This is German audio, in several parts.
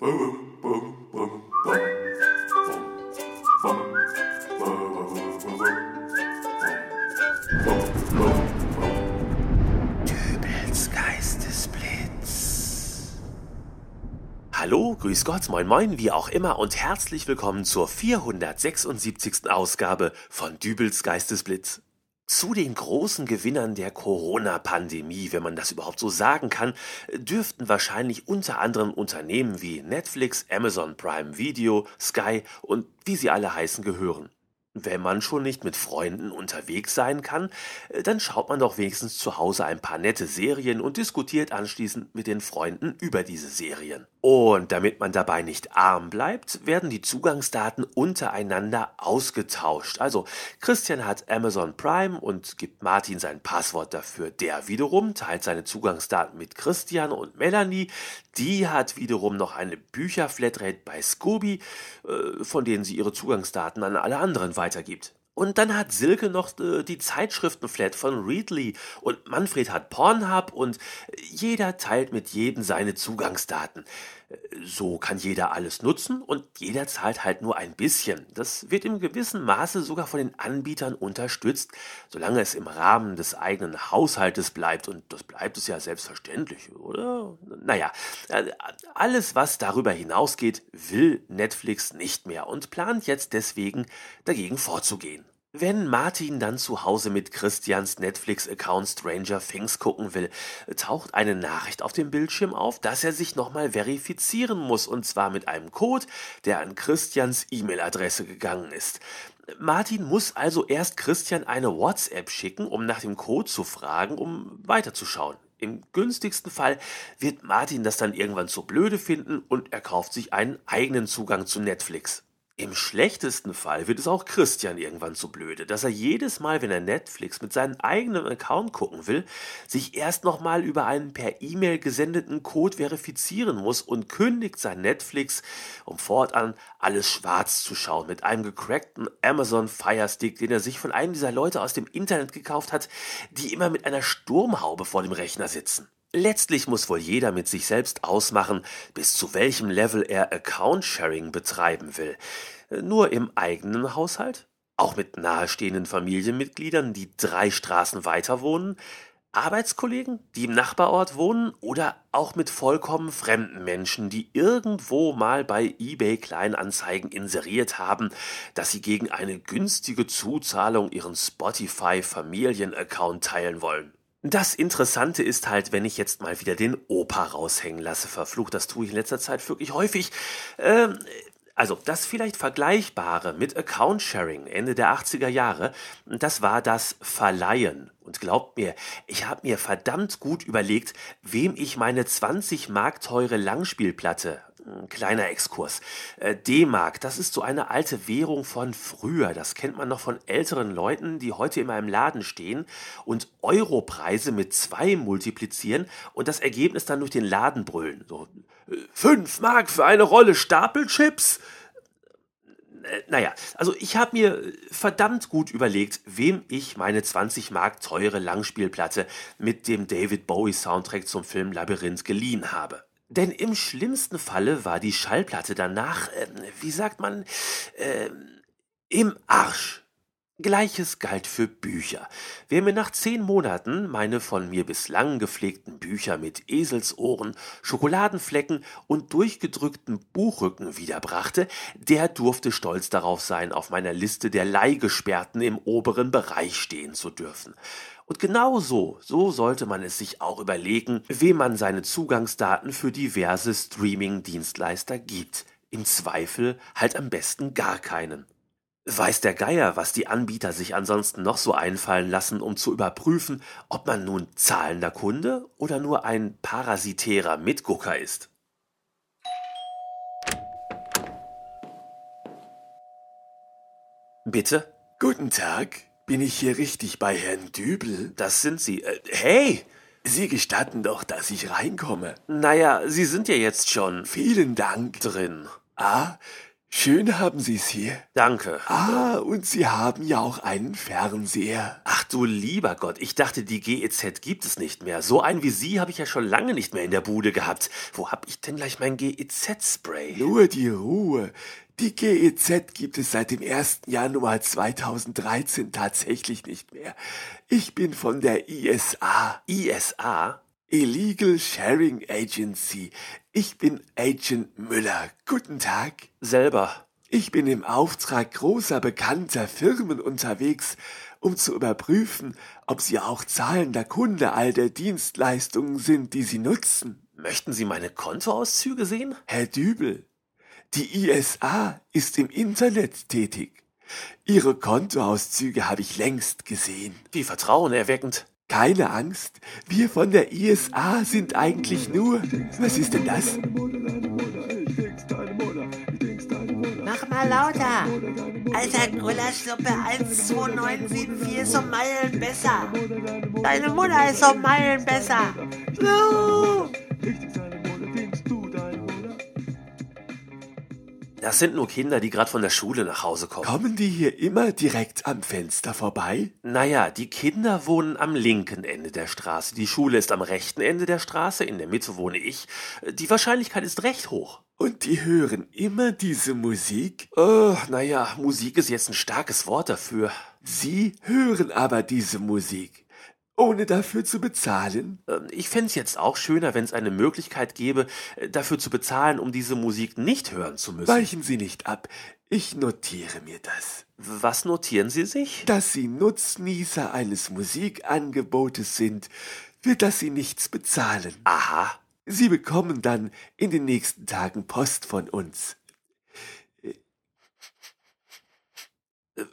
Dübels Geistesblitz. Hallo, grüß Gott, moin moin, wie auch immer und herzlich willkommen zur 476. Ausgabe von Dübels Geistesblitz. Zu den großen Gewinnern der Corona-Pandemie, wenn man das überhaupt so sagen kann, dürften wahrscheinlich unter anderem Unternehmen wie Netflix, Amazon Prime Video, Sky und wie sie alle heißen gehören. Wenn man schon nicht mit Freunden unterwegs sein kann, dann schaut man doch wenigstens zu Hause ein paar nette Serien und diskutiert anschließend mit den Freunden über diese Serien. Und damit man dabei nicht arm bleibt, werden die Zugangsdaten untereinander ausgetauscht. Also Christian hat Amazon Prime und gibt Martin sein Passwort dafür. Der wiederum teilt seine Zugangsdaten mit Christian und Melanie. Die hat wiederum noch eine Bücherflatrate bei Scooby, äh, von denen sie ihre Zugangsdaten an alle anderen weitergibt. Und dann hat Silke noch äh, die Zeitschriftenflat von Readly und Manfred hat Pornhub und jeder teilt mit jedem seine Zugangsdaten. So kann jeder alles nutzen und jeder zahlt halt nur ein bisschen. Das wird im gewissen Maße sogar von den Anbietern unterstützt, solange es im Rahmen des eigenen Haushaltes bleibt. Und das bleibt es ja selbstverständlich, oder? Naja, äh, alles, was darüber hinausgeht, will Netflix nicht mehr und plant jetzt deswegen dagegen vorzugehen. Wenn Martin dann zu Hause mit Christians Netflix-Account Stranger Things gucken will, taucht eine Nachricht auf dem Bildschirm auf, dass er sich nochmal verifizieren muss, und zwar mit einem Code, der an Christians E-Mail-Adresse gegangen ist. Martin muss also erst Christian eine WhatsApp schicken, um nach dem Code zu fragen, um weiterzuschauen. Im günstigsten Fall wird Martin das dann irgendwann zu blöde finden und er kauft sich einen eigenen Zugang zu Netflix. Im schlechtesten Fall wird es auch Christian irgendwann zu blöde, dass er jedes Mal, wenn er Netflix mit seinem eigenen Account gucken will, sich erst nochmal über einen per E-Mail gesendeten Code verifizieren muss und kündigt sein Netflix, um fortan alles schwarz zu schauen, mit einem gecrackten Amazon Fire Stick, den er sich von einem dieser Leute aus dem Internet gekauft hat, die immer mit einer Sturmhaube vor dem Rechner sitzen. Letztlich muss wohl jeder mit sich selbst ausmachen, bis zu welchem Level er Account-Sharing betreiben will. Nur im eigenen Haushalt? Auch mit nahestehenden Familienmitgliedern, die drei Straßen weiter wohnen? Arbeitskollegen, die im Nachbarort wohnen? Oder auch mit vollkommen fremden Menschen, die irgendwo mal bei eBay Kleinanzeigen inseriert haben, dass sie gegen eine günstige Zuzahlung ihren Spotify Familienaccount teilen wollen? Das Interessante ist halt, wenn ich jetzt mal wieder den Opa raushängen lasse, verflucht, das tue ich in letzter Zeit wirklich häufig. Ähm, also das vielleicht Vergleichbare mit Account Sharing Ende der 80er Jahre, das war das Verleihen. Und glaubt mir, ich habe mir verdammt gut überlegt, wem ich meine 20 Mark teure Langspielplatte kleiner Exkurs. Äh, D-Mark, das ist so eine alte Währung von früher. Das kennt man noch von älteren Leuten, die heute immer im Laden stehen und Europreise mit zwei multiplizieren und das Ergebnis dann durch den Laden brüllen. So, äh, fünf Mark für eine Rolle Stapelchips? Äh, naja, also ich habe mir verdammt gut überlegt, wem ich meine 20 Mark teure Langspielplatte mit dem David Bowie Soundtrack zum Film Labyrinth geliehen habe. Denn im schlimmsten Falle war die Schallplatte danach, äh, wie sagt man, äh, im Arsch. Gleiches galt für Bücher. Wer mir nach zehn Monaten meine von mir bislang gepflegten Bücher mit Eselsohren, Schokoladenflecken und durchgedrückten Buchrücken wiederbrachte, der durfte stolz darauf sein, auf meiner Liste der Leihgesperrten im oberen Bereich stehen zu dürfen. Und genau so, so sollte man es sich auch überlegen, wem man seine Zugangsdaten für diverse Streaming-Dienstleister gibt. Im Zweifel halt am besten gar keinen. Weiß der Geier, was die Anbieter sich ansonsten noch so einfallen lassen, um zu überprüfen, ob man nun zahlender Kunde oder nur ein parasitärer Mitgucker ist. Bitte? Guten Tag. Bin ich hier richtig bei Herrn Dübel? Das sind Sie. Äh, hey! Sie gestatten doch, dass ich reinkomme. Naja, Sie sind ja jetzt schon. Vielen Dank drin. Ah, Schön haben Sie es hier. Danke. Ah, und Sie haben ja auch einen Fernseher. Ach du lieber Gott, ich dachte, die GEZ gibt es nicht mehr. So einen wie Sie habe ich ja schon lange nicht mehr in der Bude gehabt. Wo hab ich denn gleich mein GEZ-Spray? Nur die Ruhe. Die GEZ gibt es seit dem 1. Januar 2013 tatsächlich nicht mehr. Ich bin von der ISA. ISA? Illegal Sharing Agency. Ich bin Agent Müller. Guten Tag. Selber. Ich bin im Auftrag großer bekannter Firmen unterwegs, um zu überprüfen, ob sie auch zahlender Kunde all der Dienstleistungen sind, die sie nutzen. Möchten Sie meine Kontoauszüge sehen? Herr Dübel, die ISA ist im Internet tätig. Ihre Kontoauszüge habe ich längst gesehen. Wie vertrauenerweckend. Keine Angst, wir von der ISA sind eigentlich nur. Was ist denn das? Mach mal lauter. Alter Gulaschsuppe 12974 ist um Meilen besser. Deine Mutter ist um Meilen besser. Uh. Das sind nur Kinder, die gerade von der Schule nach Hause kommen. Kommen die hier immer direkt am Fenster vorbei? Naja, die Kinder wohnen am linken Ende der Straße. Die Schule ist am rechten Ende der Straße. In der Mitte wohne ich. Die Wahrscheinlichkeit ist recht hoch. Und die hören immer diese Musik? Oh, naja, Musik ist jetzt ein starkes Wort dafür. Sie hören aber diese Musik ohne dafür zu bezahlen? Ähm, ich fände es jetzt auch schöner, wenn es eine Möglichkeit gäbe, äh, dafür zu bezahlen, um diese Musik nicht hören zu müssen. Weichen Sie nicht ab. Ich notiere mir das. Was notieren Sie sich? Dass Sie Nutznießer eines Musikangebotes sind, für das Sie nichts bezahlen. Aha. Sie bekommen dann in den nächsten Tagen Post von uns. Äh,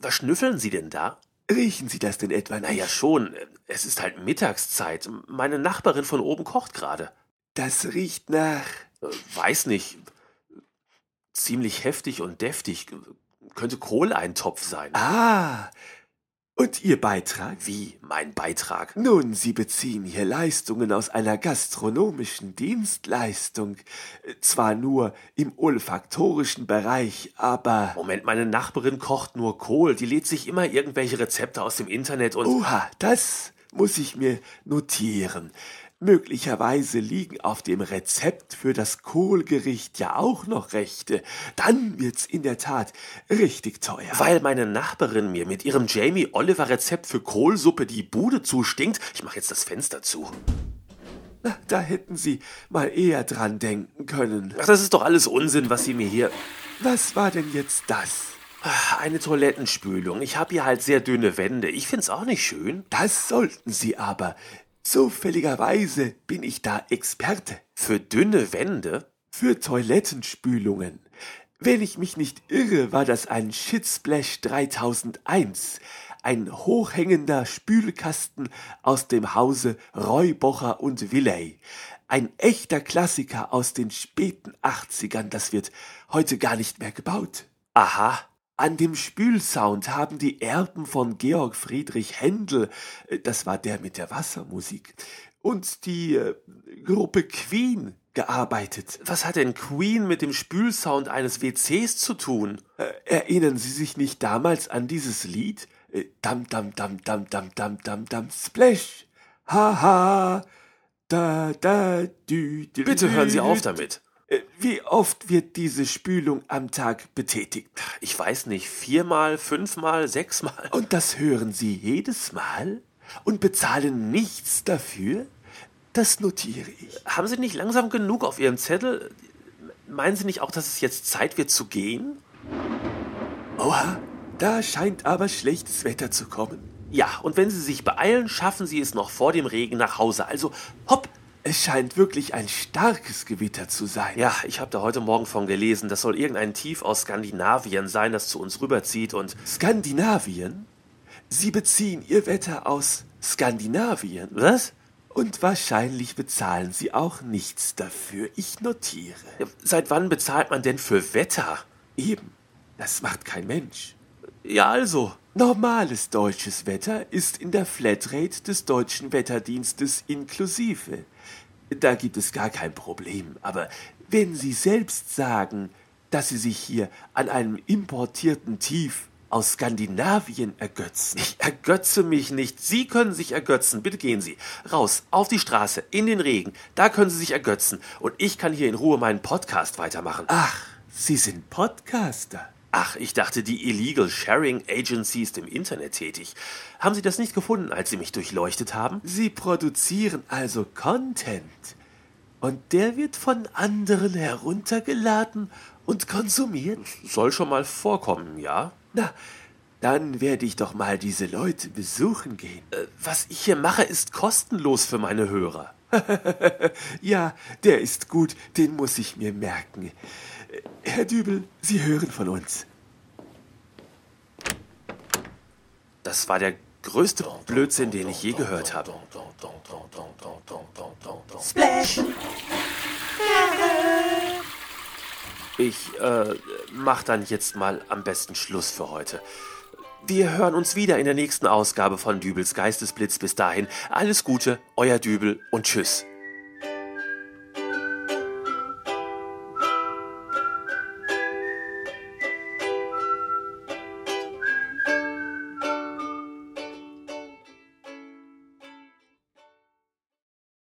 was schnüffeln Sie denn da? Riechen Sie das denn etwa nicht? Naja, schon. Es ist halt Mittagszeit. Meine Nachbarin von oben kocht gerade. Das riecht nach. Äh, weiß nicht. Ziemlich heftig und deftig. Könnte Kohleintopf sein. Ah, und Ihr Beitrag? Wie mein Beitrag? Nun, Sie beziehen hier Leistungen aus einer gastronomischen Dienstleistung. Zwar nur im olfaktorischen Bereich, aber. Moment, meine Nachbarin kocht nur Kohl. Die lädt sich immer irgendwelche Rezepte aus dem Internet und. Oha, das muss ich mir notieren. Möglicherweise liegen auf dem Rezept für das Kohlgericht ja auch noch Rechte. Dann wird's in der Tat richtig teuer. Weil meine Nachbarin mir mit ihrem Jamie Oliver Rezept für Kohlsuppe die Bude zustinkt. Ich mache jetzt das Fenster zu. Na, da hätten Sie mal eher dran denken können. Ach, das ist doch alles Unsinn, was Sie mir hier. Was war denn jetzt das? Eine Toilettenspülung. Ich habe hier halt sehr dünne Wände. Ich find's auch nicht schön. Das sollten Sie aber. Zufälligerweise bin ich da Experte. Für dünne Wände? Für Toilettenspülungen. Wenn ich mich nicht irre, war das ein Shitsplash 3001, ein hochhängender Spülkasten aus dem Hause Reubocher und Willey. Ein echter Klassiker aus den späten 80ern, das wird heute gar nicht mehr gebaut. Aha, an dem Spülsound haben die Erben von Georg Friedrich Händel, äh, das war der mit der Wassermusik, und die äh, Gruppe Queen gearbeitet. Was hat denn Queen mit dem Spülsound eines WCs zu tun? Äh, erinnern Sie sich nicht damals an dieses Lied? Äh, dam dam dam dam dam dam dam dam Splash. Haha. Da da dü, dü, Bitte hören Sie auf damit. Äh, wie oft wird diese Spülung am Tag betätigt? Ich weiß nicht, viermal, fünfmal, sechsmal. Und das hören Sie jedes Mal und bezahlen nichts dafür? Das notiere ich. Haben Sie nicht langsam genug auf Ihrem Zettel? Meinen Sie nicht auch, dass es jetzt Zeit wird zu gehen? Oha, da scheint aber schlechtes Wetter zu kommen. Ja, und wenn Sie sich beeilen, schaffen Sie es noch vor dem Regen nach Hause. Also hopp, es scheint wirklich ein starkes Gewitter zu sein. Ja, ich habe da heute Morgen von gelesen. Das soll irgendein Tief aus Skandinavien sein, das zu uns rüberzieht und. Skandinavien? Sie beziehen Ihr Wetter aus Skandinavien? Was? Und wahrscheinlich bezahlen Sie auch nichts dafür. Ich notiere. Ja, seit wann bezahlt man denn für Wetter? Eben. Das macht kein Mensch. Ja, also. Normales deutsches Wetter ist in der Flatrate des deutschen Wetterdienstes inklusive. Da gibt es gar kein Problem. Aber wenn Sie selbst sagen, dass Sie sich hier an einem importierten Tief aus Skandinavien ergötzen. Ich ergötze mich nicht. Sie können sich ergötzen. Bitte gehen Sie. Raus, auf die Straße, in den Regen. Da können Sie sich ergötzen. Und ich kann hier in Ruhe meinen Podcast weitermachen. Ach, Sie sind Podcaster. Ach, ich dachte, die Illegal Sharing Agency ist im Internet tätig. Haben Sie das nicht gefunden, als Sie mich durchleuchtet haben? Sie produzieren also Content. Und der wird von anderen heruntergeladen und konsumiert? Soll schon mal vorkommen, ja? Na, dann werde ich doch mal diese Leute besuchen gehen. Äh, was ich hier mache, ist kostenlos für meine Hörer. ja, der ist gut, den muss ich mir merken. Herr Dübel, Sie hören von uns. Das war der größte Blödsinn, den ich je gehört habe. Splash! Ich äh, mach dann jetzt mal am besten Schluss für heute. Wir hören uns wieder in der nächsten Ausgabe von Dübels Geistesblitz. Bis dahin alles Gute, euer Dübel und tschüss.